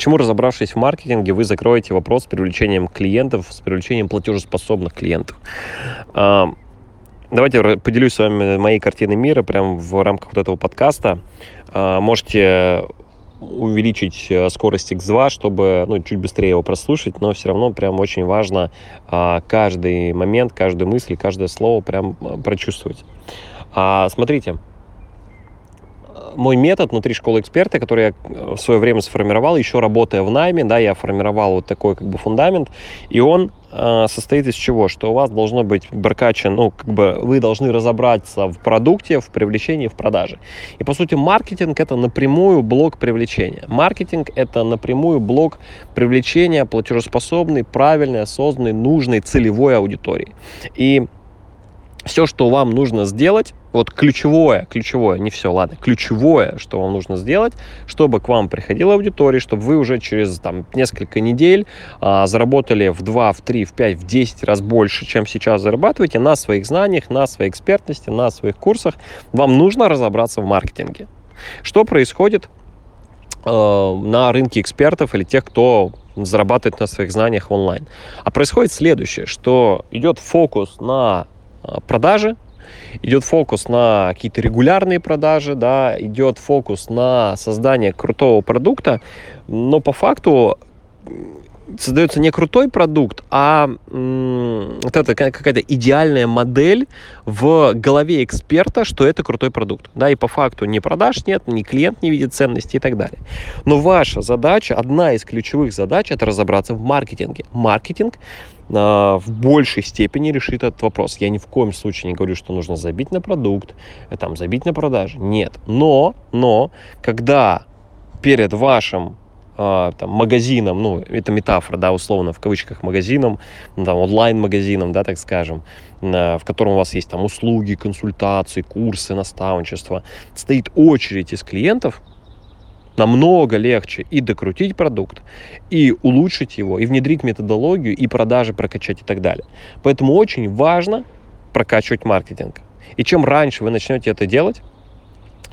Почему, разобравшись в маркетинге, вы закроете вопрос с привлечением клиентов, с привлечением платежеспособных клиентов? А, давайте поделюсь с вами моей картиной мира прямо в рамках вот этого подкаста. А, можете увеличить э, скорость X2, чтобы ну, чуть быстрее его прослушать, но все равно прям очень важно а, каждый момент, каждую мысль, каждое слово прям э, прочувствовать. Смотрите, мой метод внутри школы эксперта, который я в свое время сформировал, еще работая в найме, да, я формировал вот такой как бы фундамент, и он э, состоит из чего? Что у вас должно быть прокачан, ну, как бы вы должны разобраться в продукте, в привлечении, в продаже. И, по сути, маркетинг — это напрямую блок привлечения. Маркетинг — это напрямую блок привлечения платежеспособной, правильной, осознанной, нужной, целевой аудитории. И все, что вам нужно сделать, вот ключевое, ключевое, не все, ладно, ключевое, что вам нужно сделать, чтобы к вам приходила аудитория, чтобы вы уже через там, несколько недель а, заработали в 2, в 3, в 5, в 10 раз больше, чем сейчас зарабатываете на своих знаниях, на своей экспертности, на своих курсах. Вам нужно разобраться в маркетинге. Что происходит э, на рынке экспертов или тех, кто зарабатывает на своих знаниях онлайн? А происходит следующее, что идет фокус на продажи, идет фокус на какие-то регулярные продажи, да, идет фокус на создание крутого продукта, но по факту создается не крутой продукт, а вот это какая-то идеальная модель в голове эксперта, что это крутой продукт. Да, и по факту ни продаж нет, ни клиент не видит ценности и так далее. Но ваша задача, одна из ключевых задач, это разобраться в маркетинге. Маркетинг в большей степени решит этот вопрос. Я ни в коем случае не говорю, что нужно забить на продукт, э, там, забить на продажи. Нет. Но, но, когда перед вашим там, магазином, ну, это метафора, да, условно, в кавычках магазином, ну, там, онлайн-магазином, да, так скажем, э, в котором у вас есть там услуги, консультации, курсы, наставничество, стоит очередь из клиентов, намного легче и докрутить продукт, и улучшить его, и внедрить методологию, и продажи прокачать и так далее. Поэтому очень важно прокачивать маркетинг. И чем раньше вы начнете это делать,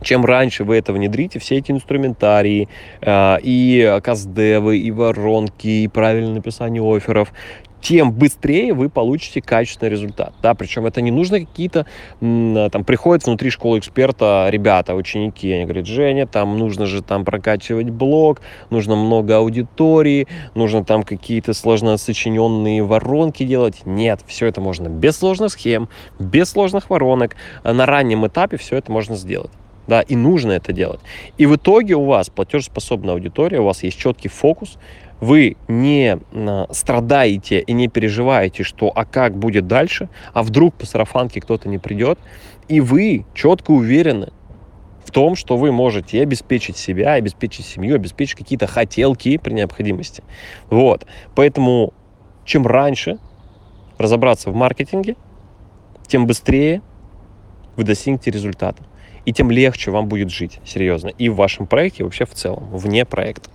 чем раньше вы это внедрите, все эти инструментарии, э, и каздевы, и воронки, и правильное написание офферов, тем быстрее вы получите качественный результат. Да? Причем это не нужно какие-то, там, приходят внутри школы эксперта ребята, ученики, они говорят, Женя, там нужно же там прокачивать блог, нужно много аудитории, нужно там какие-то сложно сочиненные воронки делать. Нет, все это можно без сложных схем, без сложных воронок. На раннем этапе все это можно сделать да, и нужно это делать. И в итоге у вас платежеспособная аудитория, у вас есть четкий фокус, вы не страдаете и не переживаете, что а как будет дальше, а вдруг по сарафанке кто-то не придет, и вы четко уверены в том, что вы можете обеспечить себя, обеспечить семью, обеспечить какие-то хотелки при необходимости. Вот. Поэтому чем раньше разобраться в маркетинге, тем быстрее вы достигнете результата. И тем легче вам будет жить, серьезно. И в вашем проекте, и вообще в целом, вне проекта.